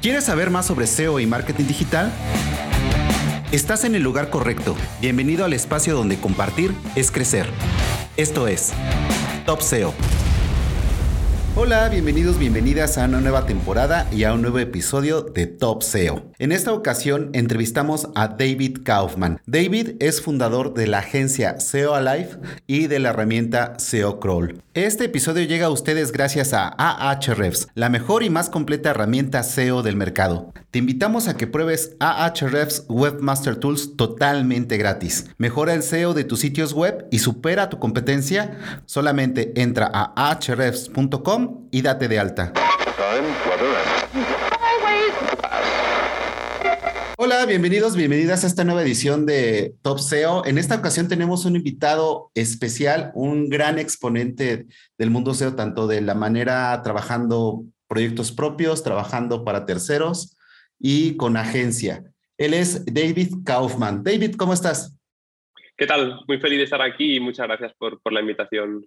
¿Quieres saber más sobre SEO y marketing digital? Estás en el lugar correcto. Bienvenido al espacio donde compartir es crecer. Esto es Top SEO. Hola, bienvenidos, bienvenidas a una nueva temporada y a un nuevo episodio de Top SEO. En esta ocasión entrevistamos a David Kaufman. David es fundador de la agencia SEO Alive y de la herramienta SEO Crawl. Este episodio llega a ustedes gracias a Ahrefs, la mejor y más completa herramienta SEO del mercado. Te invitamos a que pruebes Ahrefs Webmaster Tools totalmente gratis. Mejora el SEO de tus sitios web y supera tu competencia. Solamente entra a ahrefs.com y date de alta. Hola, bienvenidos, bienvenidas a esta nueva edición de Top SEO. En esta ocasión tenemos un invitado especial, un gran exponente del mundo SEO, tanto de la manera trabajando proyectos propios, trabajando para terceros y con agencia. Él es David Kaufman. David, ¿cómo estás? ¿Qué tal? Muy feliz de estar aquí y muchas gracias por, por la invitación.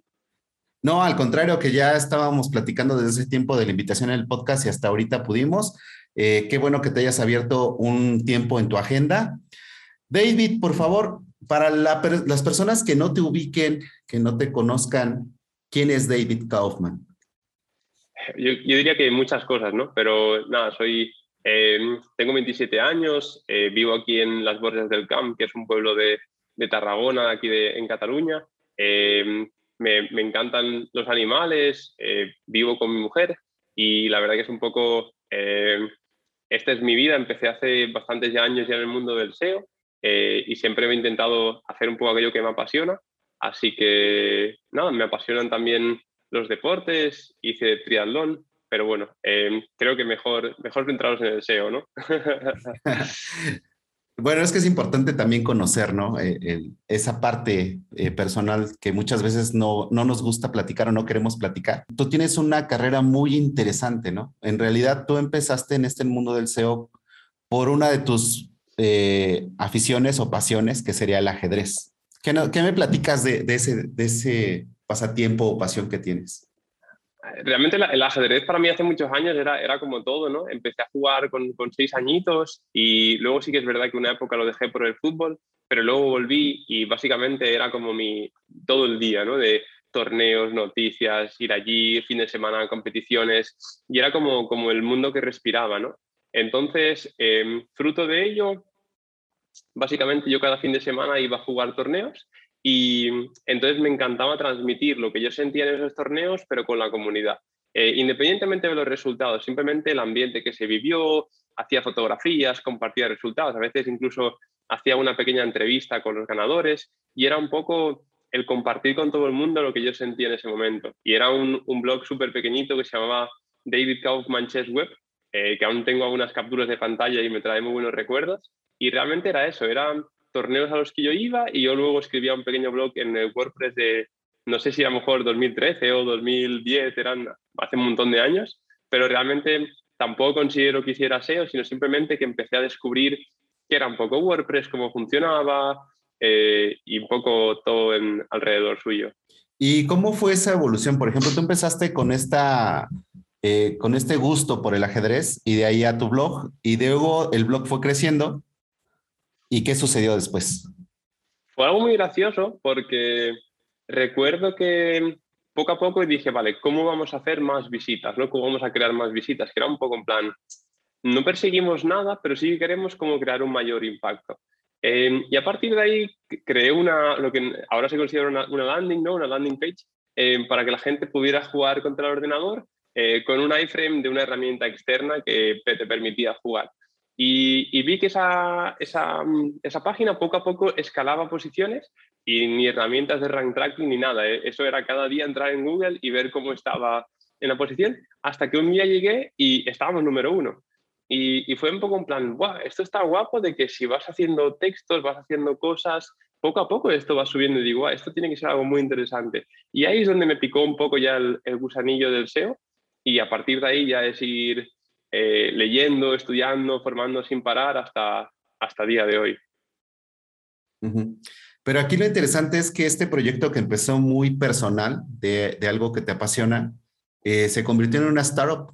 No, al contrario, que ya estábamos platicando desde ese tiempo de la invitación el podcast y hasta ahorita pudimos. Eh, qué bueno que te hayas abierto un tiempo en tu agenda. David, por favor, para las personas que no te ubiquen, que no te conozcan, ¿quién es David Kaufman? Yo, diría que muchas cosas, ¿no? Pero nada, soy, eh, tengo 27 años, vivo aquí en las Borges del Camp, que es un pueblo de, Tarragona, aquí en Cataluña. Me, me, encantan los animales, vivo con mi mujer y la verdad que es un poco esta es mi vida, empecé hace bastantes años ya en el mundo del SEO eh, y siempre he intentado hacer un poco aquello que me apasiona. Así que, nada, me apasionan también los deportes, hice triatlón, pero bueno, eh, creo que mejor, mejor en el SEO, ¿no? Bueno, es que es importante también conocer, ¿no? Eh, esa parte eh, personal que muchas veces no, no, nos gusta platicar o no queremos platicar. Tú tienes una carrera muy interesante, ¿no? En realidad tú empezaste en este mundo del SEO por una de tus eh, aficiones o pasiones, que sería el ajedrez. ¿Qué, me platicas de, de, ese, de ese pasatiempo o pasión que tienes? Realmente el ajedrez para mí hace muchos años era, era como todo, ¿no? Empecé a jugar con, con, seis añitos y luego sí que es verdad que una época lo dejé por el fútbol, pero luego volví y básicamente era como mi todo el día, ¿no? De torneos, noticias, ir allí, fin de semana, competiciones, y era como, como el mundo que respiraba, ¿no? Entonces, em, fruto de ello, básicamente yo cada fin de semana iba a jugar torneos y entonces me encantaba transmitir lo que yo sentía en esos torneos, pero con la comunidad. Eh, independientemente de los resultados, simplemente el ambiente que se vivió, hacía fotografías, compartía resultados, a veces incluso hacía una pequeña entrevista con los ganadores y era un poco el compartir con todo el mundo lo que yo sentía en ese momento. Y era un, un blog súper pequeñito que se llamaba David Kaufman Chess Web, eh, que aún tengo algunas capturas de pantalla y me trae muy buenos recuerdos. Y realmente era eso, era torneos a los que yo iba y yo luego escribía un pequeño blog en el WordPress de, no sé si a lo mejor 2013 o 2010, eran hace un montón de años, pero realmente tampoco considero que hiciera SEO, sino simplemente que empecé a descubrir qué era un poco WordPress, cómo funcionaba eh, y un poco todo en, alrededor suyo. ¿Y cómo fue esa evolución? Por ejemplo, tú empezaste con esta... Eh, con este gusto por el ajedrez y de ahí a tu blog y luego el blog fue creciendo ¿Y qué sucedió después? Fue algo muy gracioso porque recuerdo que poco a poco dije, vale, ¿cómo vamos a hacer más visitas? ¿no? ¿Cómo vamos a crear más visitas? Que era un poco en plan, no perseguimos nada, pero sí queremos como crear un mayor impacto. Em, y a partir de ahí creé una, lo que ahora se considera una, landing, ¿no? una landing page, em, para que la gente pudiera jugar contra el ordenador eh, con un iframe de una herramienta externa que te permitía jugar. Y, vi que esa, esa, esa, página poco a poco escalaba posiciones y ni herramientas de rank tracking ni nada. ¿eh? Eso era cada día entrar en Google y ver cómo estaba en la posición, hasta que un día llegué y estábamos número uno. Y, fue un poco un plan, Buah, esto está guapo de que si vas haciendo textos, vas haciendo cosas, poco a poco esto va subiendo y digo, esto tiene que ser algo muy interesante. Y ahí es donde me picó un poco ya el, gusanillo del SEO y a partir de ahí ya es ir eh, leyendo, estudiando, formando sin parar hasta, hasta día de hoy. Pero aquí lo interesante es que este proyecto que empezó muy personal, de, de algo que te apasiona, eh, se convirtió en una startup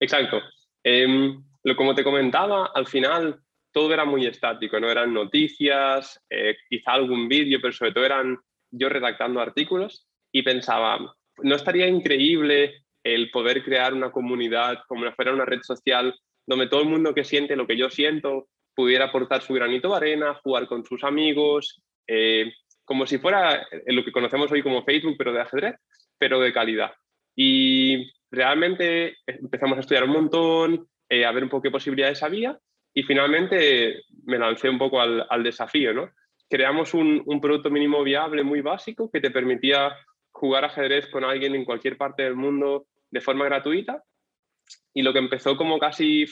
Exacto. Em, lo, como te comentaba, al final todo era muy estático, no eran noticias, eh, quizá algún vídeo, pero sobre todo eran yo redactando artículos y pensaba, ¿no estaría increíble el poder crear una comunidad como si fuera una red social donde todo el mundo que siente lo que yo siento pudiera aportar su granito de arena, jugar con sus amigos, eh, como si fuera lo que conocemos hoy como Facebook, pero de ajedrez, pero de calidad. Y realmente empezamos a estudiar un montón, eh, a ver un poco qué posibilidades había y finalmente me lancé un poco al, desafío. ¿no? Creamos un, producto mínimo viable muy básico que te permitía jugar ajedrez con alguien en cualquier parte del mundo de forma gratuita y lo que empezó como casi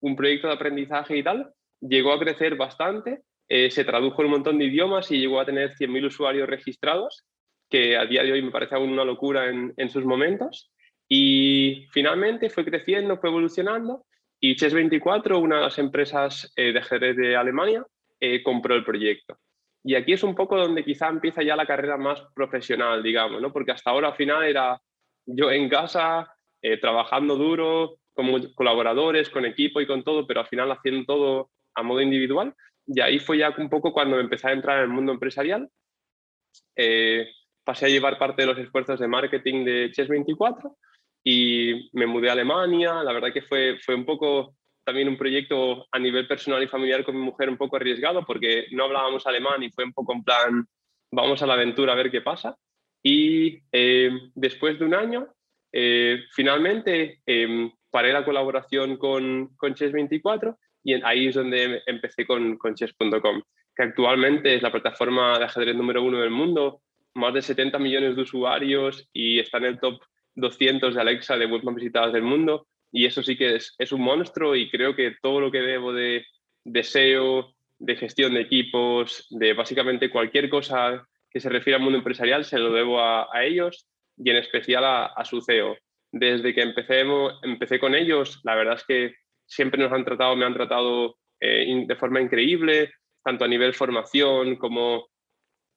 un proyecto de aprendizaje y tal, llegó a crecer bastante, eh, se tradujo en un montón de idiomas y llegó a tener 100.000 usuarios registrados, que a día de hoy me parece aún una locura en, en sus momentos. Y finalmente fue creciendo, fue evolucionando y Chess24, una de las empresas eh, de ajedrez de Alemania, eh, compró el proyecto. Y aquí es un poco donde quizá empieza ya la carrera más profesional, digamos, ¿no? porque hasta ahora al final era yo en casa, eh, trabajando duro, con colaboradores, con equipo y con todo, pero al final haciendo todo a modo individual. Y ahí fue ya un poco cuando empecé a entrar en el mundo empresarial. pasé a llevar parte de los esfuerzos de marketing de Chess24 y me mudé a Alemania. La verdad que fue, fue un poco también un proyecto a nivel personal y familiar con mi mujer un poco arriesgado porque no hablábamos alemán y fue un poco en plan, vamos a la aventura a ver qué pasa. Y eh, después de un año, eh, finalmente eh, paré la colaboración con, con Chess24 y ahí es donde empecé con, Chess.com, que actualmente es la plataforma de ajedrez número uno del mundo, más de 70 millones de usuarios y está en el top 200 de Alexa de web más visitadas del mundo. Y eso sí que es, es, un monstruo y creo que todo lo que debo de, deseo de gestión de equipos, de básicamente cualquier cosa que se refiera al mundo empresarial, se lo debo a, ellos y en especial a, su CEO. Desde que empecé, empecé con ellos, la verdad es que siempre nos han tratado, me han tratado eh, de forma increíble, tanto a nivel formación como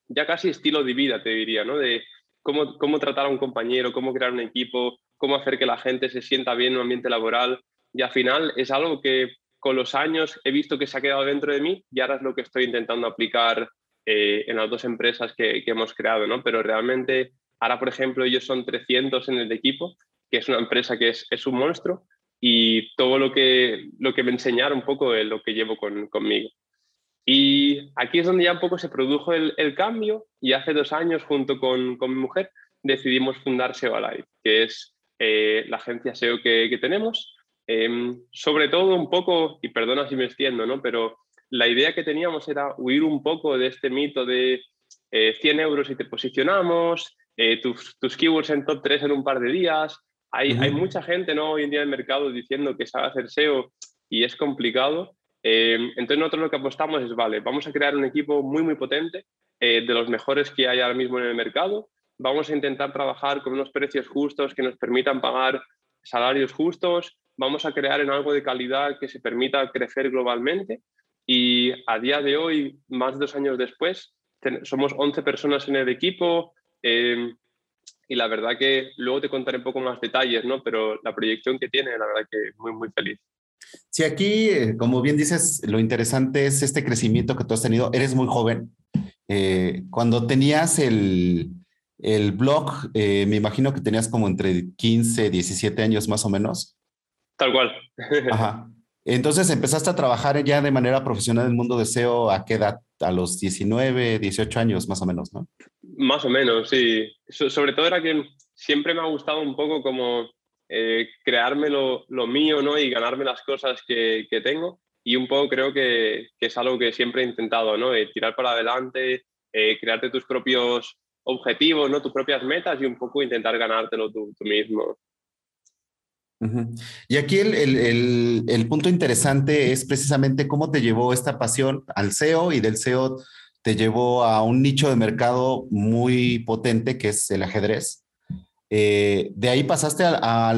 ya casi estilo de vida, te diría, ¿no? De cómo, tratar a un compañero, cómo crear un equipo, cómo hacer que la gente se sienta bien en un ambiente laboral. Y al final es algo que con los años he visto que se ha quedado dentro de mí y ahora es lo que estoy intentando aplicar eh, en las dos empresas que, hemos creado, ¿no? Pero realmente ahora, por ejemplo, ellos son 300 en el equipo, que es una empresa que es, es un monstruo y todo lo que, lo que me enseñaron un poco es lo que llevo con, conmigo. Y aquí es donde ya un poco se produjo el, cambio y hace dos años junto con, mi mujer decidimos fundar SEO Alive, que es eh, la agencia SEO que, tenemos. Em, sobre todo un poco, y perdona si me extiendo, ¿no? pero la idea que teníamos era huir un poco de este mito de 100 eh, euros y te posicionamos, eh, tus, tus, keywords en top 3 en un par de días. Hay, hay mucha gente ¿no? hoy en día en el mercado diciendo que sabe hacer SEO y es complicado. Eh, entonces nosotros lo que apostamos es, vale, vamos a crear un equipo muy, muy potente, eh, de los mejores que hay ahora mismo en el mercado. Vamos a intentar trabajar con unos precios justos que nos permitan pagar salarios justos. Vamos a crear en algo de calidad que se permita crecer globalmente. Y a día de hoy, más de dos años después, somos 11 personas en el equipo. Eh, y la verdad que luego te contaré un poco más detalles, ¿no? Pero la proyección que tiene, la verdad que muy, muy feliz. Sí, aquí, eh, como bien dices, lo interesante es este crecimiento que tú has tenido. Eres muy joven. Eh, cuando tenías el, el blog, eh, me imagino que tenías como entre 15, 17 años más o menos. Tal cual. Ajá. Entonces empezaste a trabajar ya de manera profesional en el mundo de SEO a qué edad? A los 19, 18 años más o menos, ¿no? Más o menos, sí. sobre todo era que siempre me ha gustado un poco como eh, crearme lo, mío ¿no? y ganarme las cosas que, tengo. y un poco creo que, es algo que siempre he intentado, ¿no? tirar para adelante, eh, crearte tus propios objetivos, ¿no? Tus propias metas y un poco intentar ganártelo tú, mismo. Y aquí el, punto interesante es precisamente cómo te llevó esta pasión al SEO y del SEO te llevó a un nicho de mercado muy potente que es el ajedrez. Eh, de ahí pasaste a,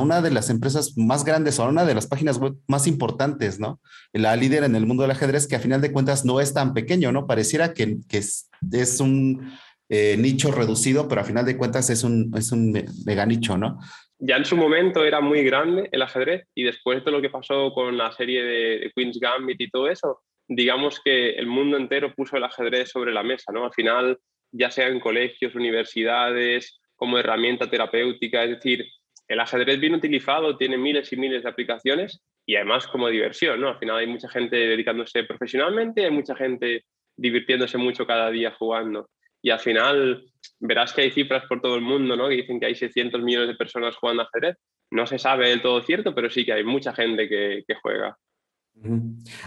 una de las empresas más grandes o a una de las páginas web más importantes, ¿no? La líder en el mundo del ajedrez, que a final de cuentas no es tan pequeño, ¿no? Pareciera que, es, un eh, nicho reducido, pero a final de cuentas es un, es un mega nicho, ¿no? Ya en su momento era muy grande el ajedrez y después de lo que pasó con la serie de, Queen's Gambit y todo eso, digamos que el mundo entero puso el ajedrez sobre la mesa, ¿no? Al final, ya sea en colegios, universidades, como herramienta terapéutica, es decir, el ajedrez bien utilizado tiene miles y miles de aplicaciones y además como diversión, ¿no? Al final hay mucha gente dedicándose profesionalmente, hay mucha gente divirtiéndose mucho cada día jugando. Y al final verás que hay cifras por todo el mundo, ¿no? Que dicen que hay 600 millones de personas jugando ajedrez. No se sabe del todo cierto, pero sí que hay mucha gente que, juega.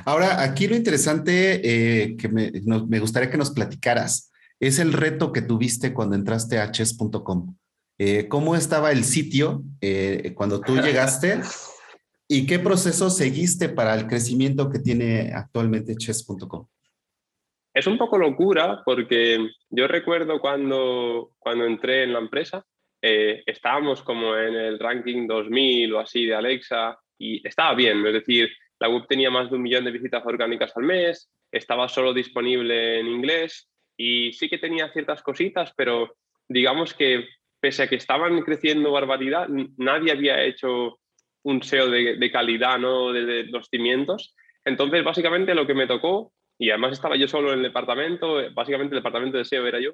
Ahora, aquí lo interesante eh, que me, me gustaría que nos platicaras es el reto que tuviste cuando entraste a chess.com. Eh, ¿Cómo estaba el sitio eh, cuando tú llegaste? ¿Y qué proceso seguiste para el crecimiento que tiene actualmente chess.com? Es un poco locura porque yo recuerdo cuando, cuando entré en la empresa, eh, estábamos como en el ranking 2000 o así de Alexa y estaba bien, es decir, la web tenía más de un millón de visitas orgánicas al mes, estaba solo disponible en inglés y sí que tenía ciertas cositas, pero digamos que pese a que estaban creciendo barbaridad, nadie había hecho un SEO de, calidad, ¿no? De, los cimientos. Entonces, básicamente lo que me tocó, y además estaba yo solo en el departamento, básicamente el departamento de SEO era yo,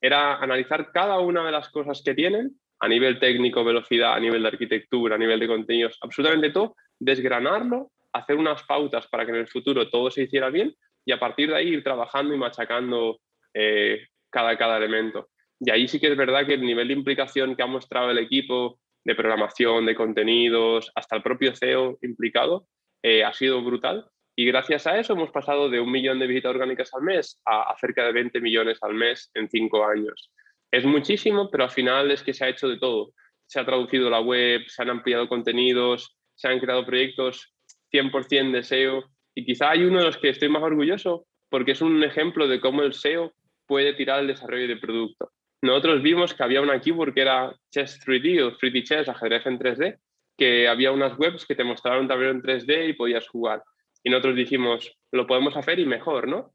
era analizar cada una de las cosas que tienen a nivel técnico, velocidad, a nivel de arquitectura, a nivel de contenidos, absolutamente todo, desgranarlo, hacer unas pautas para que en el futuro todo se hiciera bien y a partir de ahí ir trabajando y machacando eh, cada, cada elemento. Y ahí sí que es verdad que el nivel de implicación que ha mostrado el equipo de programación, de contenidos, hasta el propio CEO implicado, eh, ha sido brutal. Y gracias a eso hemos pasado de un millón de visitas orgánicas al mes a, cerca de 20 millones al mes en cinco años. Es muchísimo, pero al final es que se ha hecho de todo. Se ha traducido la web, se han ampliado contenidos, se han creado proyectos 100% de SEO. Y quizá hay uno de los que estoy más orgulloso porque es un ejemplo de cómo el SEO puede tirar el desarrollo de producto. Nosotros vimos que había una keyword que era Chess 3D o 3D Chess, ajedrez en 3D, que había unas webs que te mostraban un tablero en 3D y podías jugar. Y nosotros dijimos, lo podemos hacer y mejor, ¿no?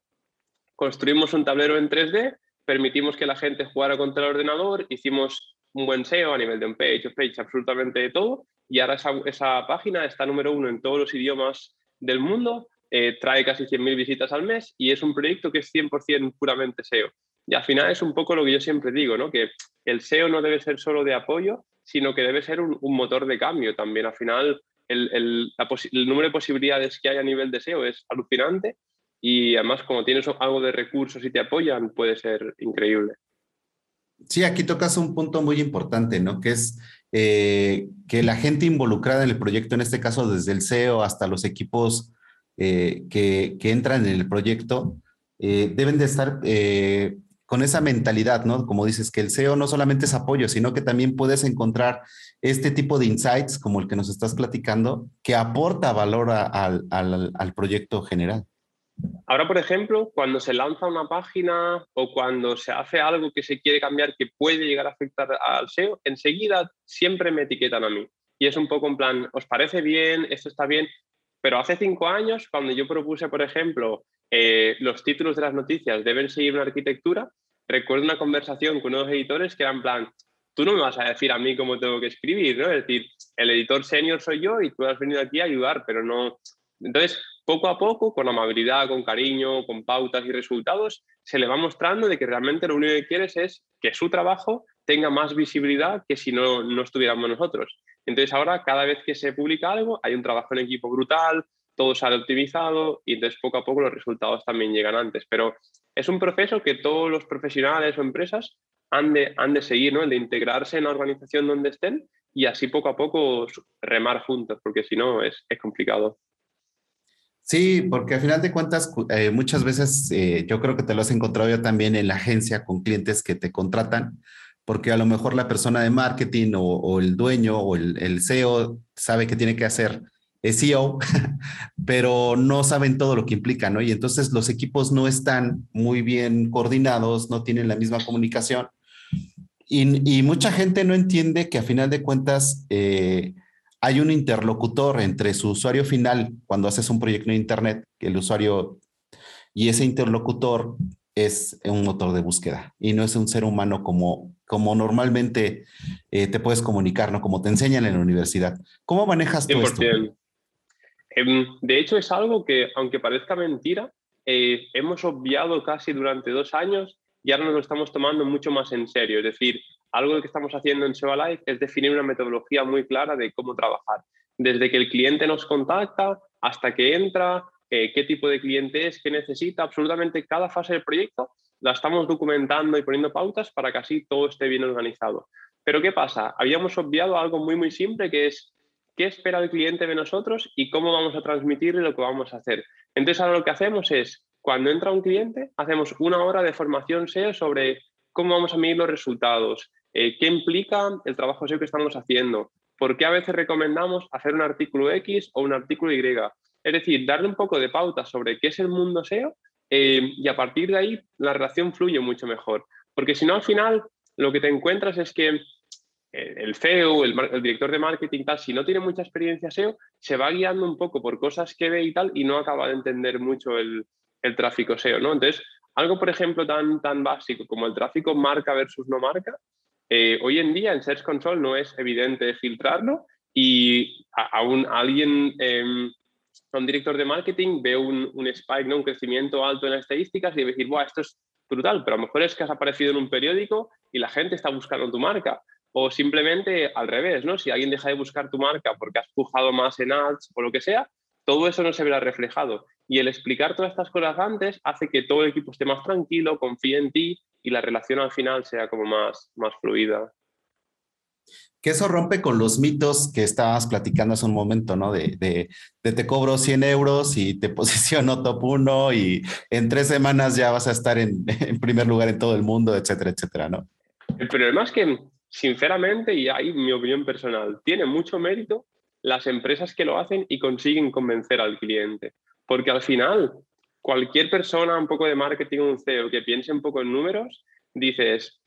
Construimos un tablero en 3D, permitimos que la gente jugara contra el ordenador, hicimos un buen SEO a nivel de un page, off page, absolutamente todo, y ahora esa, esa página está número uno en todos los idiomas del mundo eh, trae casi 100.000 visitas al mes y es un proyecto que es 100% puramente SEO. Y al final es un poco lo que yo siempre digo, ¿no? que el SEO no debe ser solo de apoyo, sino que debe ser un, motor de cambio también. Al final, el, el, número de posibilidades que hay a nivel de SEO es alucinante y además como tienes algo de recursos y te apoyan, puede ser increíble. Sí, aquí tocas un punto muy importante, ¿no? Que es eh, que la gente involucrada en el proyecto, en este caso desde el SEO hasta los equipos eh, que, entran en el proyecto eh, deben de estar con esa mentalidad, ¿no? Como dices, que el SEO no solamente es apoyo, sino que también puedes encontrar este tipo de insights como el que nos estás platicando, que aporta valor al, al proyecto general. Ahora, por ejemplo, cuando se lanza una página o cuando se hace algo que se quiere cambiar que puede llegar a afectar al SEO, enseguida siempre me etiquetan a mí. Y es un poco en plan, ¿os parece bien? ¿Esto está bien? Pero hace cinco años, cuando yo propuse, por ejemplo, eh, los títulos de las noticias deben seguir una arquitectura, recuerdo una conversación con unos editores que eran plan, tú no me vas a decir a mí cómo tengo que escribir, ¿no? Es decir, el editor senior soy yo y tú has venido aquí a ayudar, pero no... Entonces, poco a poco, con amabilidad, con cariño, con pautas y resultados, se le va mostrando de que realmente lo único que quieres es que su trabajo tenga más visibilidad que si no, no estuviéramos nosotros. Entonces ahora cada vez que se publica algo hay un trabajo en equipo brutal, todo sale optimizado y entonces poco a poco los resultados también llegan antes. Pero es un proceso que todos los profesionales o empresas han de, han de seguir, ¿no? El de integrarse en la organización donde estén y así poco a poco remar juntos, porque si no es, es complicado. Sí, porque al final de cuentas, eh, muchas veces eh, yo creo que te lo has encontrado ya también en la agencia con clientes que te contratan, porque a lo mejor la persona de marketing o, el dueño o el, el, CEO sabe que tiene que hacer SEO, pero no saben todo lo que implica, ¿no? Y entonces los equipos no están muy bien coordinados, no tienen la misma comunicación. Y, y mucha gente no entiende que a final de cuentas... Eh, hay un interlocutor entre su usuario final cuando haces un proyecto en Internet, el usuario, y ese interlocutor es un motor de búsqueda y no es un ser humano como, como normalmente eh, te puedes comunicar, ¿no? Como te enseñan en la universidad. ¿Cómo manejas todo esto? Em, de hecho, es algo que, aunque parezca mentira, eh, hemos obviado casi durante dos años y ahora nos lo estamos tomando mucho más en serio. Es decir, algo que estamos haciendo en SEO Life es definir una metodología muy clara de cómo trabajar. Desde que el cliente nos contacta hasta que entra, eh, qué tipo de cliente es, qué necesita, absolutamente cada fase del proyecto la estamos documentando y poniendo pautas para que así todo esté bien organizado. Pero ¿qué pasa? Habíamos obviado algo muy, muy simple que es qué espera el cliente de nosotros y cómo vamos a transmitirle lo que vamos a hacer. Entonces ahora lo que hacemos es, cuando entra un cliente, hacemos una hora de formación SEO sobre cómo vamos a medir los resultados, eh, ¿Qué implica el trabajo SEO que estamos haciendo? ¿Por qué a veces recomendamos hacer un artículo X o un artículo Y? Es decir, darle un poco de pauta sobre qué es el mundo SEO eh, y a partir de ahí la relación fluye mucho mejor. Porque si no, al final lo que te encuentras es que el CEO, el, el, director de marketing, tal, si no tiene mucha experiencia SEO, se va guiando un poco por cosas que ve y tal y no acaba de entender mucho el, el tráfico SEO, ¿no? Entonces, algo, por ejemplo, tan, tan básico como el tráfico marca versus no marca, eh, hoy en día en Search Control no es evidente filtrarlo y a, un, alguien, eh, un director de marketing ve un, un, spike, ¿no? un crecimiento alto en las estadísticas y a decir, Buah, esto es brutal, pero a lo mejor es que has aparecido en un periódico y la gente está buscando tu marca. O simplemente al revés, ¿no? Si alguien deja de buscar tu marca porque has pujado más en ads o lo que sea, todo eso no se verá reflejado. Y el explicar todas estas cosas antes hace que todo el equipo esté más tranquilo, confíe en ti y la relación al final sea como más, más fluida. Que eso rompe con los mitos que estabas platicando hace un momento, ¿no? De, de, te cobro 100 euros y te posiciono top 1 y en tres semanas ya vas a estar en, en primer lugar en todo el mundo, etcétera, etcétera, ¿no? El problema es que, sinceramente, y ahí mi opinión personal, tiene mucho mérito las empresas que lo hacen y consiguen convencer al cliente. Porque al final, cualquier persona, un poco de marketing, un CEO, que piense un poco en números, dices,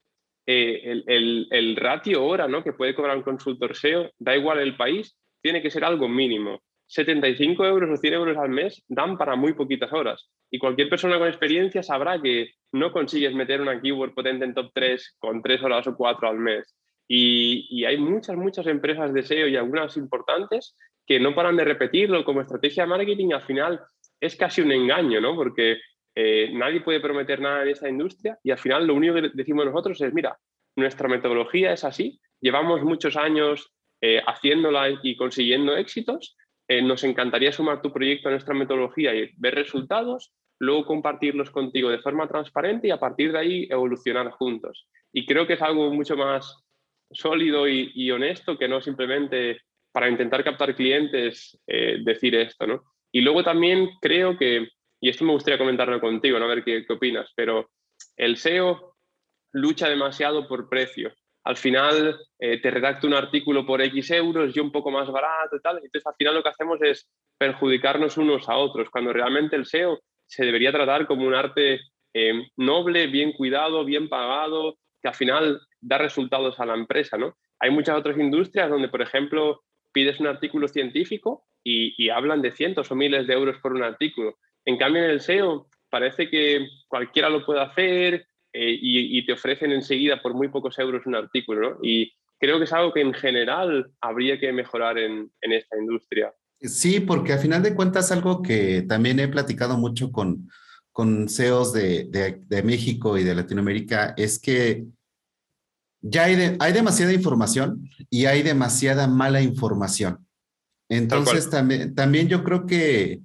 eh, el, ratio hora ¿no? que puede cobrar un consultor SEO, da igual el país, tiene que ser algo mínimo. 75 euros o 100 euros al mes dan para muy poquitas horas. Y cualquier persona con experiencia sabrá que no consigues meter una keyword potente en top 3 con 3 horas o 4 al mes. Y, y, hay muchas, muchas empresas de SEO y algunas importantes que no paran de repetirlo como estrategia de marketing al final es casi un engaño, ¿no? Porque eh, nadie puede prometer nada en esta industria y al final lo único que decimos nosotros es, mira, nuestra metodología es así, llevamos muchos años eh, haciéndola y consiguiendo éxitos, eh, nos encantaría sumar tu proyecto a nuestra metodología y ver resultados, luego compartirlos contigo de forma transparente y a partir de ahí evolucionar juntos. Y creo que es algo mucho más sólido y, y honesto que no simplemente para intentar captar clientes decir esto, ¿no? Y luego también creo que, y esto me gustaría comentarlo contigo, ¿no? a ver qué, opinas, pero el SEO lucha demasiado por precio. Al final eh, te redacto un artículo por X euros, yo un poco más barato y tal. Entonces al final lo que hacemos es perjudicarnos unos a otros, cuando realmente el SEO se debería tratar como un arte eh, noble, bien cuidado, bien pagado, que al final da resultados a la empresa. ¿no? Hay muchas otras industrias donde, por ejemplo, pides un artículo científico y, hablan de cientos o miles de euros por un artículo. En cambio, en el SEO parece que cualquiera lo puede hacer eh, y, te ofrecen enseguida por muy pocos euros un artículo. Y creo que es algo que en general habría que mejorar en, esta industria. Sí, porque a final de cuentas algo que también he platicado mucho con, con CEOs de, de, México y de Latinoamérica es que ya hay, hay demasiada información y hay demasiada mala información. Entonces, también, también yo creo que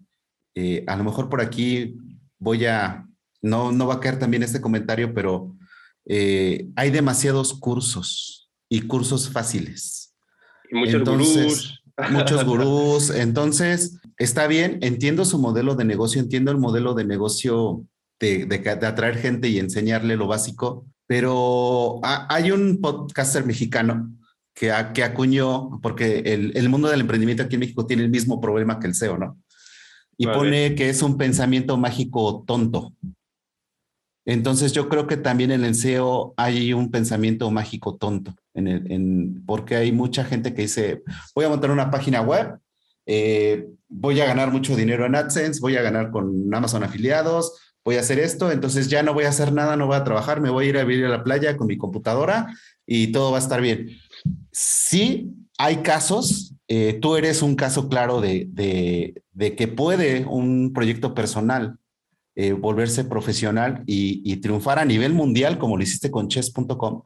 eh, a lo mejor por aquí voy a, no, no va a caer también este comentario, pero eh, hay demasiados cursos y cursos fáciles. Y muchos gurús. Muchos gurús. Entonces, está bien, entiendo su modelo de negocio, entiendo el modelo de negocio de, de, atraer gente y enseñarle lo básico, pero hay un podcaster mexicano que, que acuñó, porque el, el, mundo del emprendimiento aquí en México tiene el mismo problema que el SEO, ¿no? Y pone que es un pensamiento mágico tonto. Entonces yo creo que también en el SEO hay un pensamiento mágico tonto, porque hay mucha gente que dice, voy a montar una página web, eh, voy a ganar mucho dinero en AdSense, voy a ganar con Amazon afiliados, voy a hacer esto, entonces ya no voy a hacer nada, no voy a trabajar, me voy a ir a vivir a la playa con mi computadora y todo va a estar bien. Sí, hay casos, eh, tú eres un caso claro de que puede un proyecto personal eh, volverse profesional y, triunfar a nivel mundial como lo hiciste con chess.com.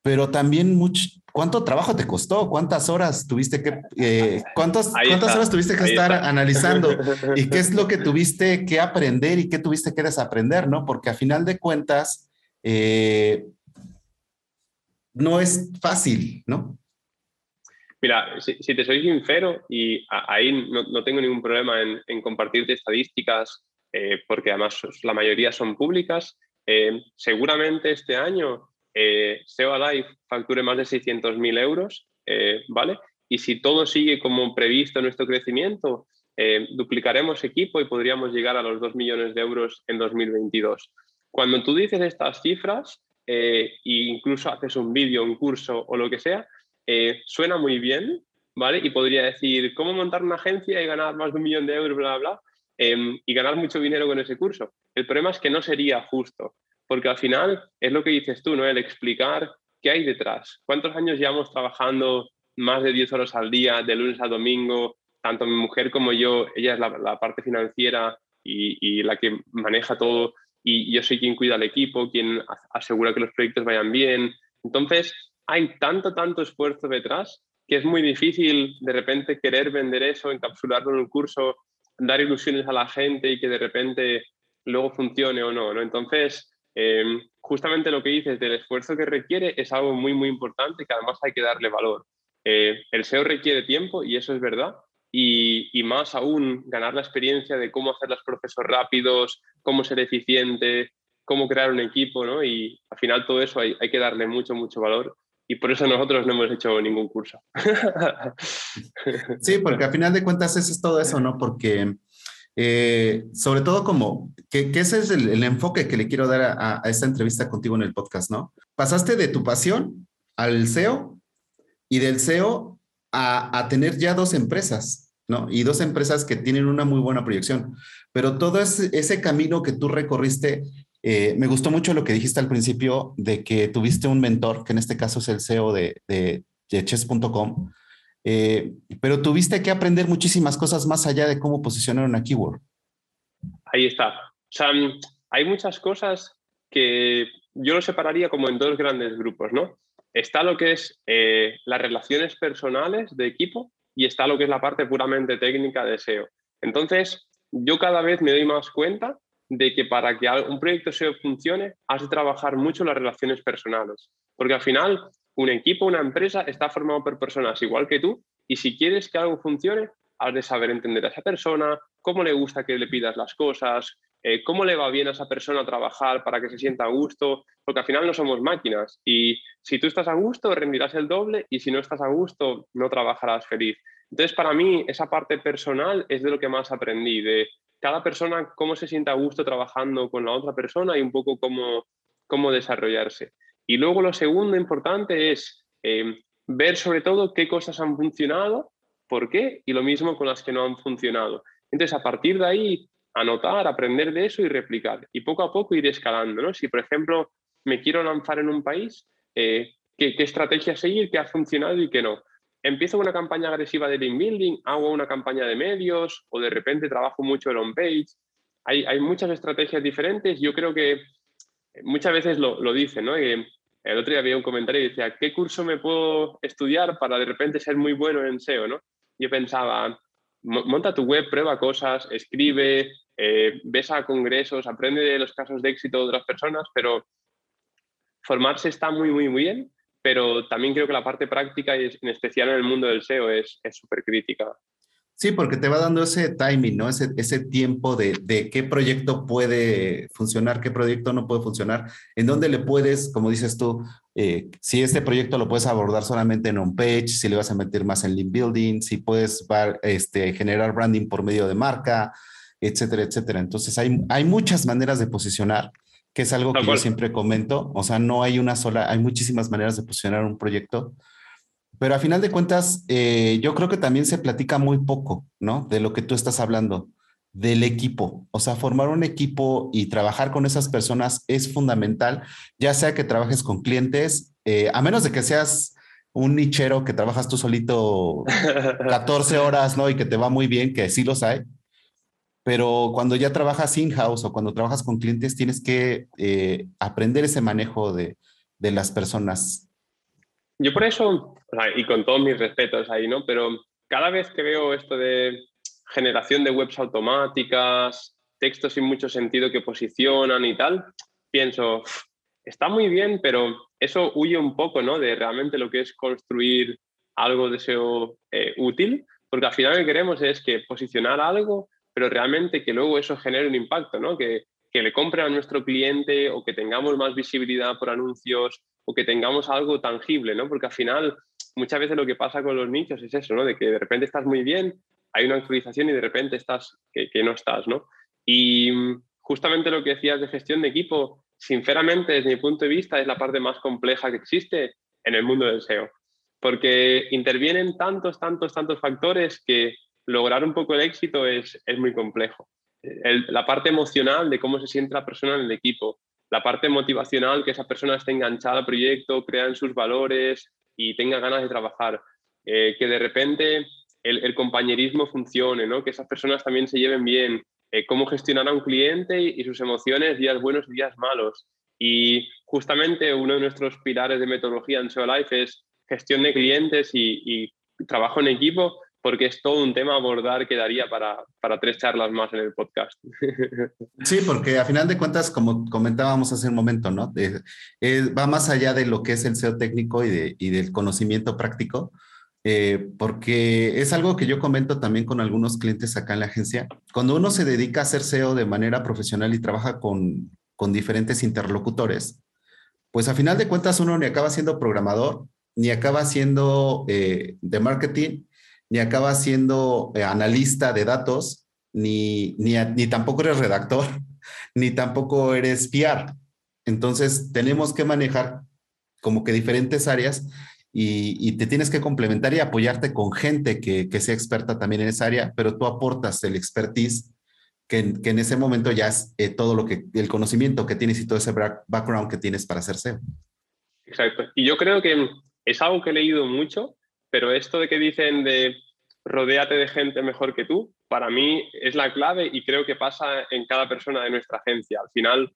Pero también mucho, ¿cuánto trabajo te costó? ¿Cuántas horas tuviste que, eh, cuántas horas tuviste que estar analizando? ¿Y qué es lo que tuviste que aprender y qué tuviste que desaprender? ¿no? Porque a final de cuentas, eh, no es fácil, ¿no? Mira, si, te soy sincero, y ahí no, tengo ningún problema en, en compartirte estadísticas eh, porque además la mayoría son públicas. Eh, seguramente este año eh, SEO Alive facture más de 600.000 euros, ¿vale? Y si todo sigue como previsto nuestro crecimiento, duplicaremos equipo y podríamos llegar a los 2 millones de euros en 2022. Cuando tú dices estas cifras e incluso haces un vídeo, un curso o lo que sea, suena muy bien, ¿vale? Y podría decir, ¿cómo montar una agencia y ganar más de un millón de euros, bla, bla, bla? Em, y ganar mucho dinero con ese curso. El problema es que no sería justo, porque al final es lo que dices tú, ¿no? El explicar qué hay detrás. ¿Cuántos años llevamos trabajando más de 10 horas al día, de lunes a domingo? Tanto mi mujer como yo, ella es la, parte financiera y, la que maneja todo, y yo soy quien cuida el equipo, quien asegura que los proyectos vayan bien. Entonces, hay tanto, tanto esfuerzo detrás que es muy difícil de repente querer vender eso, encapsularlo en un curso dar ilusiones a la gente y que de repente luego funcione o no, ¿no? Entonces, em, justamente lo que dices del esfuerzo que requiere es algo muy, muy importante que además hay que darle valor. Eh, el SEO requiere tiempo y eso es verdad. Y, y, más aún ganar la experiencia de cómo hacer los procesos rápidos, cómo ser eficiente, cómo crear un equipo, ¿no? Y al final todo eso hay, hay que darle mucho, mucho valor y por eso nosotros no hemos hecho ningún curso. Sí, porque al final de cuentas eso es todo eso, ¿no? Porque eh, sobre todo como, que, ese es el, enfoque que le quiero dar a, esta entrevista contigo en el podcast, ¿no? Pasaste de tu pasión al SEO y del SEO a, tener ya dos empresas, ¿no? Y dos empresas que tienen una muy buena proyección. Pero todo ese, ese camino que tú recorriste eh, me gustó mucho lo que dijiste al principio de que tuviste un mentor, que en este caso es el CEO de, de, chess.com, eh, pero tuviste que aprender muchísimas cosas más allá de cómo posicionar una keyword. Ahí está. O sea, hay muchas cosas que yo lo separaría como en dos grandes grupos, ¿no? Está lo que es eh, las relaciones personales de equipo y está lo que es la parte puramente técnica de SEO. Entonces, yo cada vez me doy más cuenta de que para que un proyecto SEO funcione, has de trabajar mucho las relaciones personales. Porque al final, un equipo, una empresa está formado por personas igual que tú y si quieres que algo funcione, has de saber entender a esa persona, cómo le gusta que le pidas las cosas, eh, cómo le va bien a esa persona trabajar para que se sienta a gusto, porque al final no somos máquinas y si tú estás a gusto rendirás el doble y si no estás a gusto no trabajarás feliz. Entonces, para mí, esa parte personal es de lo que más aprendí, de cada persona cómo se siente a gusto trabajando con la otra persona y un poco cómo, cómo desarrollarse. Y luego lo segundo importante es eh, ver sobre todo qué cosas han funcionado, por qué, y lo mismo con las que no han funcionado. Entonces, a partir de ahí, anotar, aprender de eso y replicar. Y poco a poco ir escalando. ¿no? Si, por ejemplo, me quiero lanzar en un país, eh, ¿qué, ¿qué, estrategia seguir, qué ha funcionado y qué no empiezo una campaña agresiva de link building, hago una campaña de medios o de repente trabajo mucho el on-page. Hay, hay, muchas estrategias diferentes. Yo creo que muchas veces lo, lo dicen, ¿no? el otro día había un comentario y decía, ¿qué curso me puedo estudiar para de repente ser muy bueno en SEO, ¿no? Yo pensaba, monta tu web, prueba cosas, escribe, eh, ves a congresos, aprende de los casos de éxito de otras personas, pero formarse está muy, muy, muy bien, pero también creo que la parte práctica, y en especial en el mundo del SEO, es súper crítica. Sí, porque te va dando ese timing, ¿no? Ese, ese tiempo de, de, qué proyecto puede funcionar, qué proyecto no puede funcionar, en dónde le puedes, como dices tú, eh, si este proyecto lo puedes abordar solamente en on-page, si le vas a meter más en link building, si puedes este, generar branding por medio de marca, etcétera, etcétera. Entonces hay, hay muchas maneras de posicionar, que es algo que yo siempre comento, o sea, no hay una sola, hay muchísimas maneras de posicionar un proyecto pero a final de cuentas, eh, yo creo que también se platica muy poco, ¿no? De lo que tú estás hablando, del equipo. O sea, formar un equipo y trabajar con esas personas es fundamental, ya sea que trabajes con clientes, eh, a menos de que seas un nichero que trabajas tú solito 14 horas, ¿no? Y que te va muy bien, que sí los hay. Pero cuando ya trabajas in-house o cuando trabajas con clientes, tienes que eh, aprender ese manejo de, de las personas yo por eso, y con todos mis respetos ahí, ¿no? Pero cada vez que veo esto de generación de webs automáticas, textos sin mucho sentido que posicionan y tal, pienso, está muy bien, pero eso huye un poco, ¿no? De realmente lo que es construir algo de SEO eh, útil, porque al final lo que queremos es que posicionar algo, pero realmente que luego eso genere un impacto, ¿no? Que, que le compre a nuestro cliente o que tengamos más visibilidad por anuncios o que tengamos algo tangible, ¿no? Porque al final muchas veces lo que pasa con los nichos es eso, ¿no? De que de repente estás muy bien, hay una actualización y de repente estás que, no estás, ¿no? Y justamente lo que decías de gestión de equipo, sinceramente, desde mi punto de vista, es la parte más compleja que existe en el mundo del SEO, porque intervienen tantos, tantos, tantos factores que lograr un poco el éxito es, es muy complejo. la parte emocional de cómo se siente la persona en el equipo, la parte motivacional, que esa persona esté enganchada al proyecto, crea sus valores y tenga ganas de trabajar. Eh, que de repente el, compañerismo funcione, ¿no? que esas personas también se lleven bien, eh, cómo gestionar a un cliente y, sus emociones, días buenos y días malos. Y justamente uno de nuestros pilares de metodología en SEO Life es gestión de clientes y trabajo en equipo, porque es todo un tema abordar que daría para, para, tres charlas más en el podcast. Sí, porque a final de cuentas, como comentábamos hace un momento, ¿no? va más allá de lo que es el SEO técnico y, de, y del conocimiento práctico, eh, porque es algo que yo comento también con algunos clientes acá en la agencia. Cuando uno se dedica a hacer SEO de manera profesional y trabaja con, con diferentes interlocutores, pues a final de cuentas uno ni acaba siendo programador, ni acaba siendo eh, de marketing, ni acaba siendo eh, analista de datos, ni, ni, tampoco eres redactor, ni tampoco eres PR. Entonces, tenemos que manejar como que diferentes áreas y, te tienes que complementar y apoyarte con gente que, sea experta también en esa área, pero tú aportas el expertise que, en ese momento ya es eh, todo lo que, el conocimiento que tienes y todo ese background que tienes para hacer SEO. Exacto. Y yo creo que es algo que he leído mucho pero esto de que dicen de rodéate de gente mejor que tú, para mí es la clave y creo que pasa en cada persona de nuestra agencia. Al final,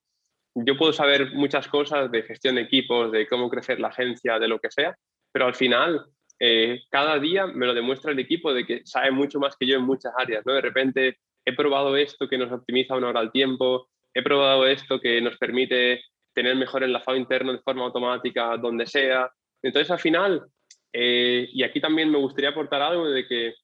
yo puedo saber muchas cosas de gestión de equipos, de cómo crecer la agencia, de lo que sea, pero al final, eh, cada día me lo demuestra el equipo de que sabe mucho más que yo en muchas áreas. ¿no? De repente, he probado esto que nos optimiza una hora al tiempo, he probado esto que nos permite tener mejor enlazado interno de forma automática donde sea. Entonces, al final, eh, y aquí también me gustaría aportar algo de que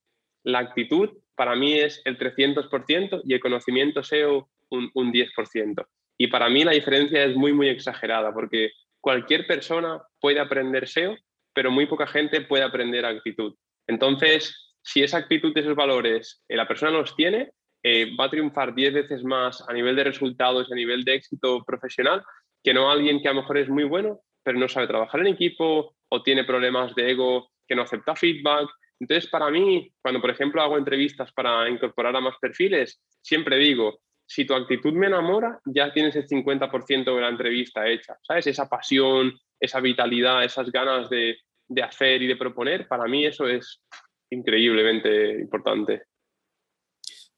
la actitud para mí es el 300% y el conocimiento SEO un, un 10%. Y para mí la diferencia es muy, muy exagerada porque cualquier persona puede aprender SEO, pero muy poca gente puede aprender actitud. Entonces, si esa actitud esos valores eh, la persona los tiene, eh, va a triunfar 10 veces más a nivel de resultados y a nivel de éxito profesional que no alguien que a lo mejor es muy bueno, pero no sabe trabajar en equipo, o tiene problemas de ego que no acepta feedback. Entonces, para mí, cuando por ejemplo hago entrevistas para incorporar a más perfiles, siempre digo, si tu actitud me enamora, ya tienes el 50% de la entrevista hecha, ¿sabes? Esa pasión, esa vitalidad, esas ganas de, de hacer y de proponer, para mí eso es increíblemente importante.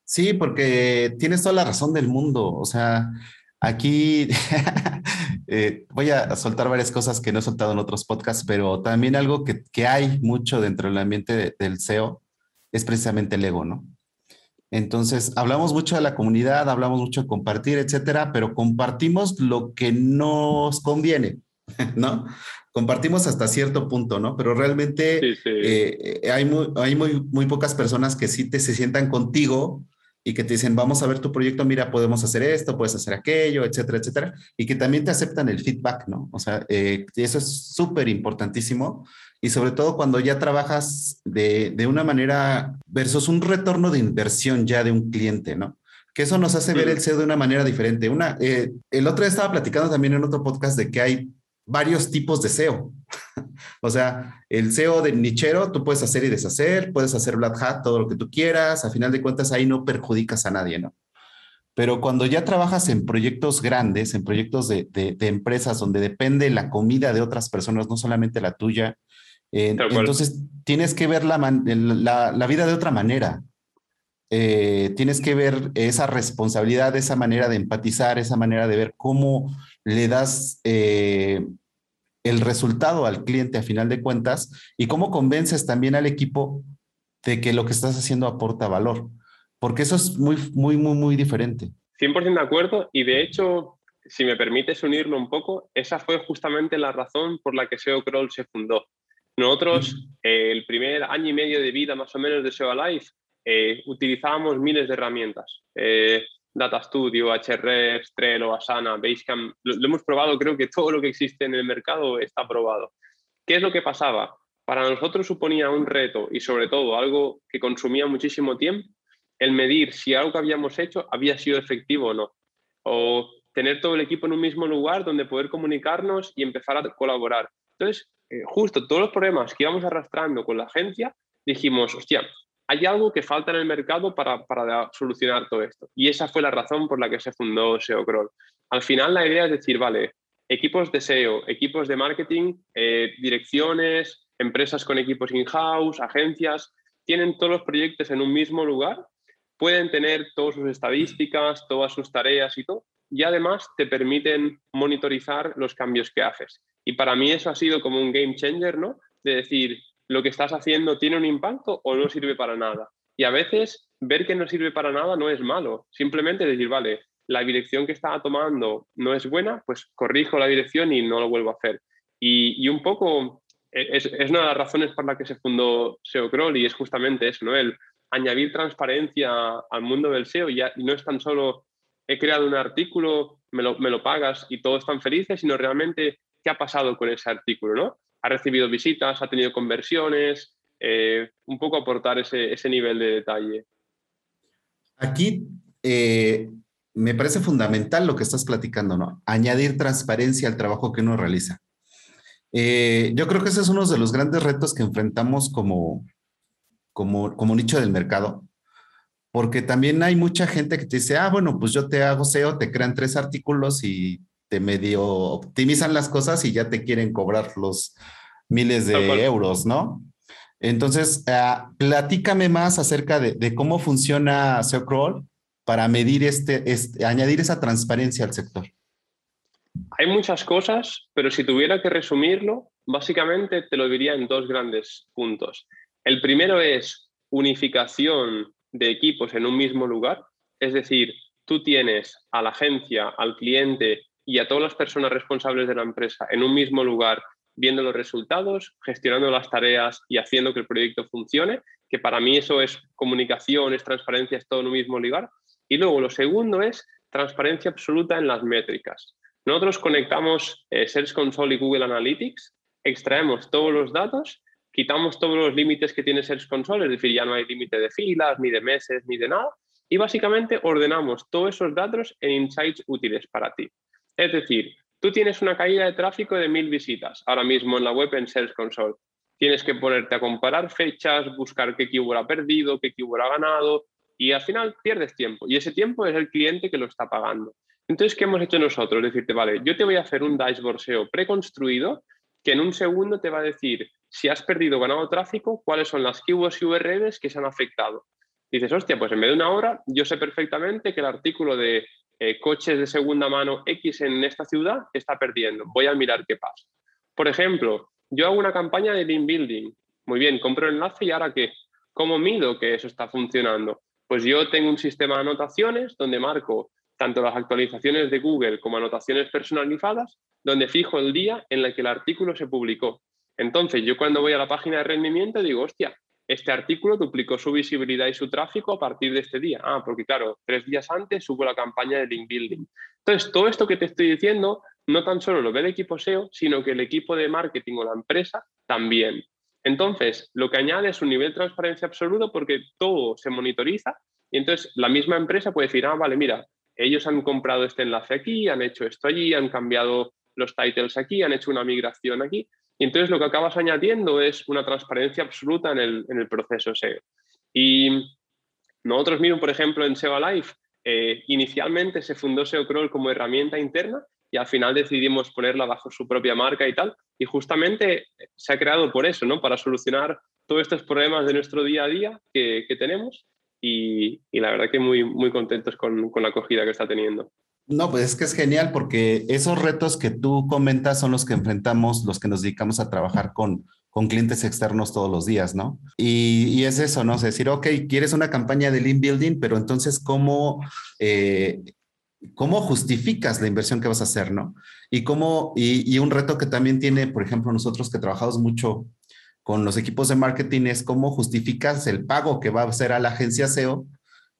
Sí, porque tienes toda la razón del mundo. O sea, Aquí eh, voy a soltar varias cosas que no he soltado en otros podcasts, pero también algo que, que hay mucho dentro del ambiente del SEO es precisamente el ego, ¿no? Entonces, hablamos mucho de la comunidad, hablamos mucho de compartir, etcétera, pero compartimos lo que nos conviene. ¿no? Compartimos hasta cierto punto, ¿no? Pero realmente eh, hay, muy, hay muy, muy pocas personas que sí te se sientan contigo y que te dicen, vamos a ver tu proyecto, mira, podemos hacer esto, puedes hacer aquello, etcétera, etcétera, y que también te aceptan el feedback, ¿no? O sea, eh, eso es súper importantísimo y sobre todo cuando ya trabajas de, de, una manera versus un retorno de inversión ya de un cliente, ¿no? Que eso nos hace ver el SEO de una manera diferente. Una, eh, el otro día estaba platicando también en otro podcast de que hay varios tipos de SEO. o sea, el SEO de nichero, tú puedes hacer y deshacer, puedes hacer black hat, todo lo que tú quieras, a final de cuentas ahí no perjudicas a nadie, ¿no? Pero cuando ya trabajas en proyectos grandes, en proyectos de, de, empresas donde depende la comida de otras personas, no solamente la tuya, eh, entonces tienes que ver la, la, la, vida de otra manera. Eh, tienes que ver esa responsabilidad, esa manera de empatizar, esa manera de ver cómo le das eh, el resultado al cliente a final de cuentas y cómo convences también al equipo de que lo que estás haciendo aporta valor, porque eso es muy, muy, muy, muy diferente. 100% de acuerdo y de hecho, si me permites unirlo un poco, esa fue justamente la razón por la que SEO Crawl se fundó. Nosotros, eh, el primer año y medio de vida más o menos de SEO Alive, eh, utilizábamos miles de herramientas. Eh, Data Studio, Hrefs, Trello, Asana, Basecamp. Lo, hemos probado, creo que todo lo que existe en el mercado está probado. ¿Qué es lo que pasaba? Para nosotros suponía un reto y sobre todo algo que consumía muchísimo tiempo, el medir si algo que habíamos hecho había sido efectivo o no. O tener todo el equipo en un mismo lugar donde poder comunicarnos y empezar a colaborar. Entonces, eh, justo todos los problemas que íbamos arrastrando con la agencia, dijimos, hostia, hay algo que falta en el mercado para, solucionar todo esto. Y esa fue la razón por la que se fundó SEO Crawl. Al final la idea es decir, vale, equipos de SEO, equipos de marketing, eh, direcciones, empresas con equipos in-house, agencias, tienen todos los proyectos en un mismo lugar, pueden tener todas sus estadísticas, todas sus tareas y todo, y además te permiten monitorizar los cambios que haces. Y para mí eso ha sido como un game changer, ¿no? De decir, lo que estás haciendo tiene un impacto o no sirve para nada. Y a veces ver que no sirve para nada no es malo, simplemente decir, vale, la dirección que estaba tomando no es buena, pues corrijo la dirección y no lo vuelvo a hacer. Y, un poco e, es, una de las razones por las que se fundó SEO Crawl y es justamente eso, ¿no? El añadir transparencia al mundo del SEO y, ya, no es tan solo he creado un artículo, me lo, me lo pagas y todos están felices, sino realmente qué ha pasado con ese artículo, ¿no? Ha recibido visitas, ha tenido conversiones, eh, un poco aportar ese, ese, nivel de detalle. Aquí eh, me parece fundamental lo que estás platicando, ¿no? Añadir transparencia al trabajo que uno realiza. Eh, yo creo que ese es uno de los grandes retos que enfrentamos como, como, como nicho del mercado, porque también hay mucha gente que te dice, ah, bueno, pues yo te hago SEO, te crean tres artículos y te medio optimizan las cosas y ya te quieren cobrar los miles de euros, ¿no? Entonces, uh, platícame más acerca de, cómo funciona SEO Crawl para medir este, este, añadir esa transparencia al sector. Hay muchas cosas, pero si tuviera que resumirlo, básicamente te lo diría en dos grandes puntos. El primero es unificación de equipos en un mismo lugar, es decir, tú tienes a la agencia, al cliente y a todas las personas responsables de la empresa en un mismo lugar, viendo los resultados, gestionando las tareas y haciendo que el proyecto funcione, que para mí eso es comunicación, es transparencia, es todo en un mismo lugar. Y luego lo segundo es transparencia absoluta en las métricas. Nosotros conectamos eh, Search Console y Google Analytics, extraemos todos los datos, quitamos todos los límites que tiene Search Console, es decir, ya no hay límite de filas, ni de meses, ni de nada, y básicamente ordenamos todos esos datos en insights útiles para ti. Es decir, tú tienes una caída de tráfico de mil visitas ahora mismo en la web en Search Console. Tienes que ponerte a comparar fechas, buscar qué keyword ha perdido, qué keyword ha ganado y al final pierdes tiempo. Y ese tiempo es el cliente que lo está pagando. Entonces, ¿qué hemos hecho nosotros? Decirte, vale, yo te voy a hacer un dashboard SEO preconstruido que en un segundo te va a decir si has perdido o ganado tráfico, cuáles son las keywords y URLs que se han afectado. Dices, hostia, pues en vez de una hora, yo sé perfectamente que el artículo de eh, coches de segunda mano X en esta ciudad está perdiendo. Voy a mirar qué pasa. Por ejemplo, yo hago una campaña de link building. Muy bien, compro el enlace y ahora qué? ¿Cómo mido que eso está funcionando? Pues yo tengo un sistema de anotaciones donde marco tanto las actualizaciones de Google como anotaciones personalizadas donde fijo el día en el que el artículo se publicó. Entonces, yo cuando voy a la página de rendimiento digo, hostia, este artículo duplicó su visibilidad y su tráfico a partir de este día. Ah, porque claro, tres días antes hubo la campaña de link building. Entonces, todo esto que te estoy diciendo, no tan solo lo ve el equipo SEO, sino que el equipo de marketing o la empresa también. Entonces, lo que añade es un nivel de transparencia absoluto porque todo se monitoriza y entonces la misma empresa puede decir, ah, vale, mira, ellos han comprado este enlace aquí, han hecho esto allí, han cambiado los titles aquí, han hecho una migración aquí. Y entonces lo que acabas añadiendo es una transparencia absoluta en el, proceso SEO. Y nosotros mismos, por ejemplo, en SEO Alive, eh, inicialmente se fundó SEO Crawl como herramienta interna y al final decidimos ponerla bajo su propia marca y tal. Y justamente se ha creado por eso, ¿no? Para solucionar todos estos problemas de nuestro día a día que, tenemos y, la verdad que muy, muy contentos con, con la acogida que está teniendo. No, pues es que es genial porque esos retos que tú comentas son los que enfrentamos los que nos dedicamos a trabajar con, con clientes externos todos los días, ¿no? Y, es eso, ¿no? Es decir, ok, quieres una campaña de lean building, pero entonces, ¿cómo, eh, ¿cómo justificas la inversión que vas a hacer, ¿no? Y, cómo, y, un reto que también tiene, por ejemplo, nosotros que trabajamos mucho con los equipos de marketing es cómo justificas el pago que va a hacer a la agencia SEO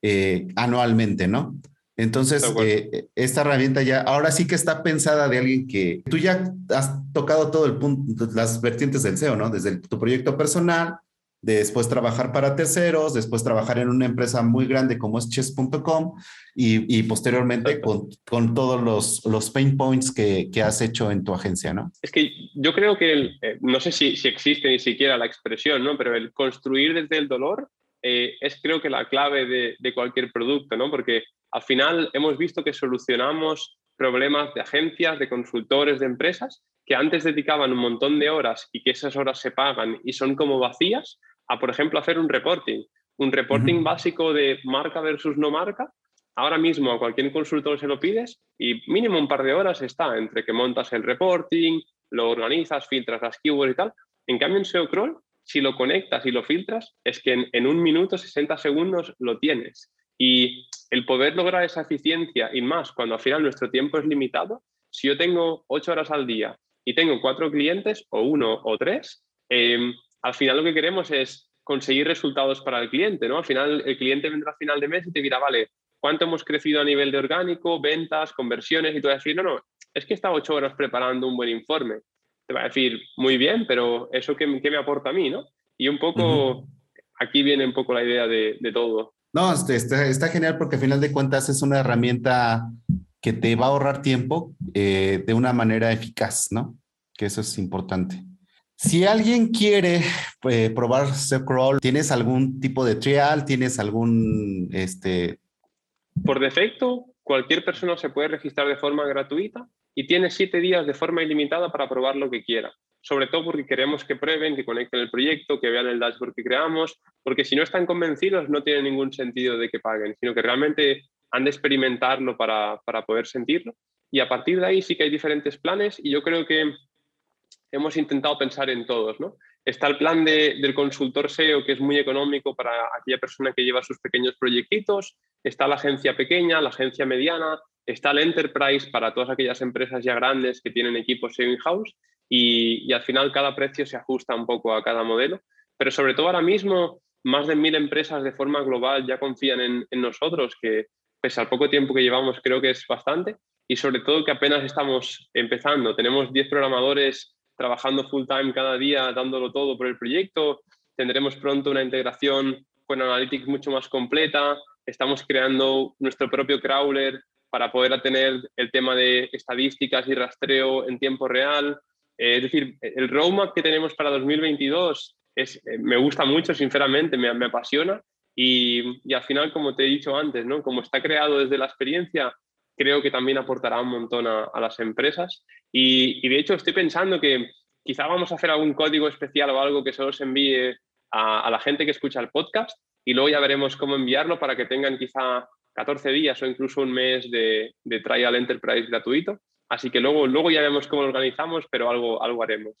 eh, anualmente, ¿no? Entonces, eh, esta herramienta ya, ahora sí que está pensada de alguien que tú ya has tocado todo el punto, las vertientes del SEO, ¿no? Desde tu proyecto personal, después trabajar para terceros, después trabajar en una empresa muy grande como es chess.com y, posteriormente con, con, todos los, los pain points que, que, has hecho en tu agencia, ¿no? Es que yo creo que, eh, no sé si, si, existe ni siquiera la expresión, ¿no? Pero el construir desde el dolor eh, es creo que la clave de, de cualquier producto, ¿no? Porque al final hemos visto que solucionamos problemas de agencias, de consultores, de empresas que antes dedicaban un montón de horas y que esas horas se pagan y son como vacías, a por ejemplo hacer un reporting, un reporting básico de marca versus no marca. Ahora mismo a cualquier consultor se lo pides y mínimo un par de horas está entre que montas el reporting, lo organizas, filtras las keywords y tal. En cambio en SEO Crawl, si lo conectas y lo filtras, es que en, un minuto, 60 segundos lo tienes. Y el poder lograr esa eficiencia y más cuando al final nuestro tiempo es limitado, si yo tengo ocho horas al día y tengo cuatro clientes o uno o tres, em, al final lo que queremos es conseguir resultados para el cliente, ¿no? Al final el cliente vendrá a final de mes y te dirá, vale, ¿cuánto hemos crecido a nivel de orgánico, ventas, conversiones? Y tú vas a decir, no, no, es que he estado ocho horas preparando un buen informe. Te va a decir, muy bien, pero ¿eso qué, me aporta a mí, no? Y un poco, aquí viene un poco la idea de, de todo. No, este, está, genial porque al final de cuentas es una herramienta que te va a ahorrar tiempo eh, de una manera eficaz, ¿no? Que eso es importante. Si alguien quiere eh, probar SECROLL, ¿tienes algún tipo de trial? ¿Tienes algún, este... Por defecto, cualquier persona se puede registrar de forma gratuita y tiene siete días de forma ilimitada para probar lo que quiera sobre todo porque queremos que prueben, que conecten el proyecto, que vean el dashboard que creamos, porque si no están convencidos no tiene ningún sentido de que paguen, sino que realmente han de experimentarlo para, para poder sentirlo. Y a partir de ahí sí que hay diferentes planes y yo creo que hemos intentado pensar en todos. ¿no? Está el plan de, del consultor SEO, que es muy económico para aquella persona que lleva sus pequeños proyectitos. Está la agencia pequeña, la agencia mediana. Está el enterprise para todas aquellas empresas ya grandes que tienen equipos in-house y, al final cada precio se ajusta un poco a cada modelo. Pero sobre todo ahora mismo, más de mil empresas de forma global ya confían en, nosotros, que pese al poco tiempo que llevamos creo que es bastante, y sobre todo que apenas estamos empezando. Tenemos 10 programadores trabajando full time cada día, dándolo todo por el proyecto. Tendremos pronto una integración con Analytics mucho más completa. Estamos creando nuestro propio crawler para poder tener el tema de estadísticas y rastreo en tiempo real. Eh, es decir, el roadmap que tenemos para 2022 es, eh, me gusta mucho, sinceramente, me, me apasiona y, y, al final, como te he dicho antes, ¿no? como está creado desde la experiencia, creo que también aportará un montón a, las empresas y, y, de hecho estoy pensando que quizá vamos a hacer algún código especial o algo que solo se envíe a, a la gente que escucha el podcast y luego ya veremos cómo enviarlo para que tengan quizá 14 días o incluso un mes de, de trial enterprise gratuito Así que luego, luego ya vemos cómo lo organizamos, pero algo, algo haremos.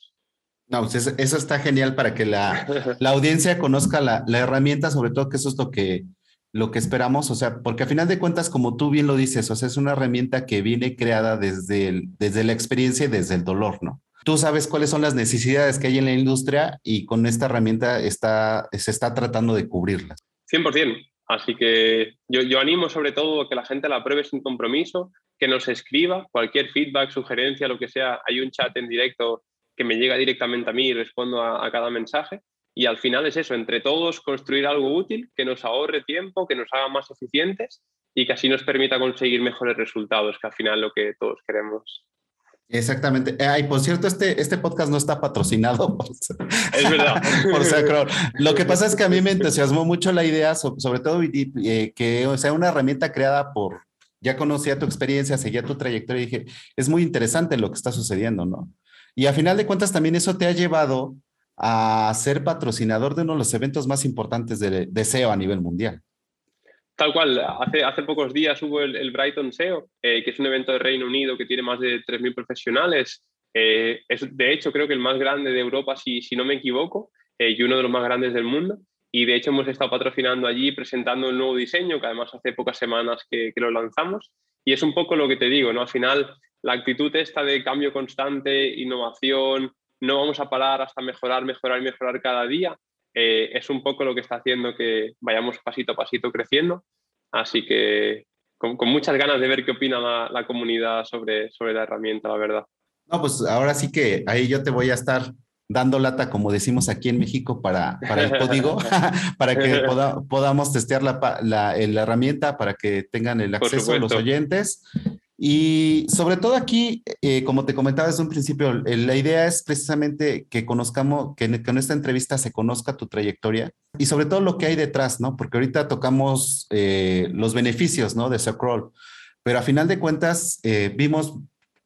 No, pues eso, está genial para que la, la audiencia conozca la, la, herramienta, sobre todo que eso es lo que, lo que esperamos, o sea, porque a final de cuentas, como tú bien lo dices, o sea, es una herramienta que viene creada desde, desde la experiencia y desde el dolor, ¿no? Tú sabes cuáles son las necesidades que hay en la industria y con esta herramienta está, se está tratando de cubrirlas. 100%. Así que yo, yo animo sobre todo a que la gente la pruebe sin compromiso, que nos escriba cualquier feedback, sugerencia, lo que sea. Hay un chat en directo que me llega directamente a mí y respondo a cada mensaje. Y al final es eso, entre todos construir algo útil que nos ahorre tiempo, que nos haga más eficientes y que así nos permita conseguir mejores resultados, que al final lo que todos queremos. Exactamente. Eh, ay, por cierto, este, este podcast no está patrocinado por, es verdad. por Lo que pasa es que a mí me entusiasmó mucho la idea, sobre, todo eh, que sea una herramienta creada por, ya conocía tu experiencia, seguía tu trayectoria y dije, es muy interesante lo que está sucediendo, ¿no? Y a final de cuentas también eso te ha llevado a ser patrocinador de uno de los eventos más importantes de, SEO a nivel mundial. Tal cual, hace, hace pocos días hubo el, Brighton SEO, eh, que es un evento de Reino Unido que tiene más de 3.000 profesionales. Eh, es de hecho creo que el más grande de Europa, si, si no me equivoco, eh, y uno de los más grandes del mundo. Y de hecho hemos estado patrocinando allí, presentando un nuevo diseño, que además hace pocas semanas que, que lo lanzamos. Y es un poco lo que te digo, ¿no? Al final, la actitud esta de cambio constante, innovación, no vamos a parar hasta mejorar, mejorar y mejorar cada día. Eh, es un poco lo que está haciendo que vayamos pasito a pasito creciendo. Así que con, muchas ganas de ver qué opina la, comunidad sobre, sobre la herramienta, la verdad. No, pues ahora sí que ahí yo te voy a estar dando lata, como decimos aquí en México, para, para el código, para que podamos testear la, la, herramienta, para que tengan el acceso los oyentes. Y sobre todo aquí, eh, como te comentaba desde un principio, la idea es precisamente que conozcamos, que en, esta entrevista se conozca tu trayectoria y sobre todo lo que hay detrás, ¿no? Porque ahorita tocamos eh, los beneficios, ¿no? De Secroll, pero a final de cuentas eh, vimos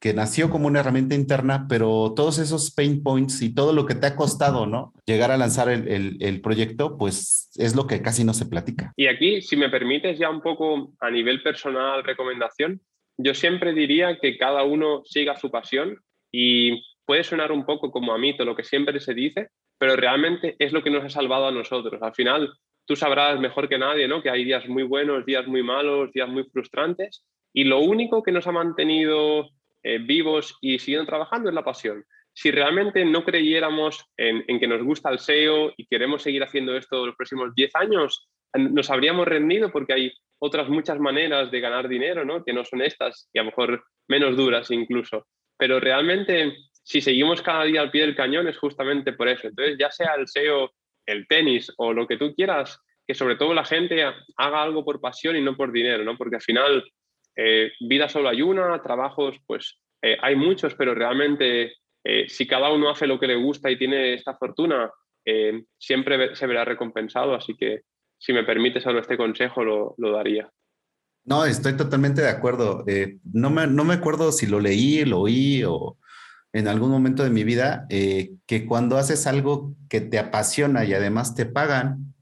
que nació como una herramienta interna, pero todos esos pain points y todo lo que te ha costado, ¿no? Llegar a lanzar el, el proyecto, pues es lo que casi no se platica. Y aquí, si me permites ya un poco a nivel personal, recomendación, yo siempre diría que cada uno siga su pasión y puede sonar un poco como a mito lo que siempre se dice, pero realmente es lo que nos ha salvado a nosotros. Al final, tú sabrás mejor que nadie, ¿no? Que hay días muy buenos, días muy malos, días muy frustrantes y lo único que nos ha mantenido eh, vivos y siguiendo trabajando es la pasión. Si realmente no creyéramos en, en, que nos gusta el SEO y queremos seguir haciendo esto los próximos 10 años, nos habríamos rendido porque hay otras muchas maneras de ganar dinero, ¿no? Que no son estas y a lo mejor menos duras incluso. Pero realmente, si seguimos cada día al pie del cañón, es justamente por eso. Entonces, ya sea el SEO, el tenis o lo que tú quieras, que sobre todo la gente haga algo por pasión y no por dinero, ¿no? Porque al final, eh, vida solo hay una, trabajos, pues eh, hay muchos, pero realmente eh, si cada uno hace lo que le gusta y tiene esta fortuna, siempre se verá recompensado. Así que si me permite solo este consejo, lo, daría. No, estoy totalmente de acuerdo. Eh, no, me, no me acuerdo si lo leí, lo oí o en algún momento de mi vida, eh, que cuando haces algo que te apasiona y además te pagan,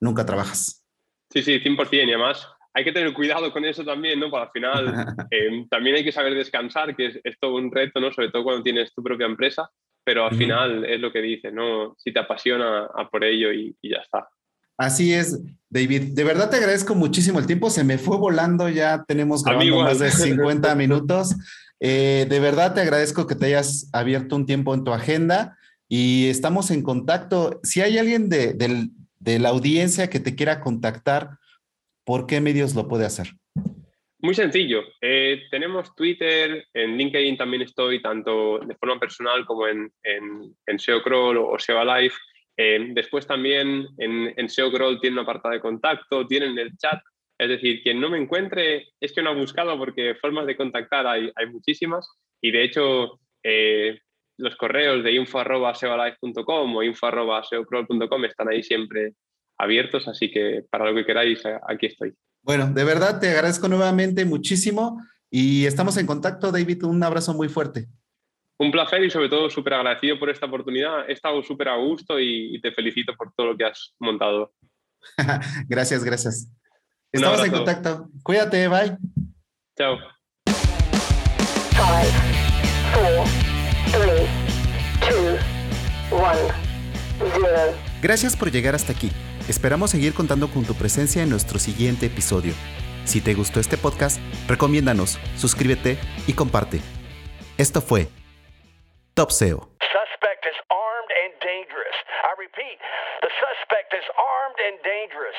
nunca trabajas. Sí, sí, 100%. Y además hay que tener cuidado con eso también, ¿no? Para al final eh, también hay que saber descansar, que es, todo un reto, ¿no? Sobre todo cuando tienes tu propia empresa, pero al final es lo que dices, ¿no? Si te apasiona, a por ello y ya está. Así es, David. De verdad te agradezco muchísimo el tiempo. Se me fue volando, ya tenemos grabando más de 50 minutos. Eh, de verdad te agradezco que te hayas abierto un tiempo en tu agenda y estamos en contacto. Si hay alguien de, la audiencia que te quiera contactar, ¿por qué medios lo puede hacer? Muy sencillo. Eh, tenemos Twitter, en LinkedIn también estoy, tanto de forma personal como en, en, en SEO Crawl o SEO Alive. Eh, después también en, en SEO Crawl tiene una apartado de contacto, tienen el chat. Es decir, quien no me encuentre es que no ha buscado porque formas de contactar hay, muchísimas y de hecho eh, los correos de info.seolife.com o info.seocrawl.com están ahí siempre abiertos, así que para lo que queráis, aquí estoy. Bueno, de verdad te agradezco nuevamente muchísimo y estamos en contacto, David. Un abrazo muy fuerte. Un placer y sobre todo súper agradecido por esta oportunidad. He estado súper a gusto y, te felicito por todo lo que has montado. gracias, gracias. Estamos en contacto. Cuídate, bye. Chao. Gracias por llegar hasta aquí. Esperamos seguir contando con tu presencia en nuestro siguiente episodio. Si te gustó este podcast, recomiéndanos, suscríbete y comparte. Esto fue Top SEO. Suspect is armed and dangerous. I repeat, the suspect is armed and dangerous.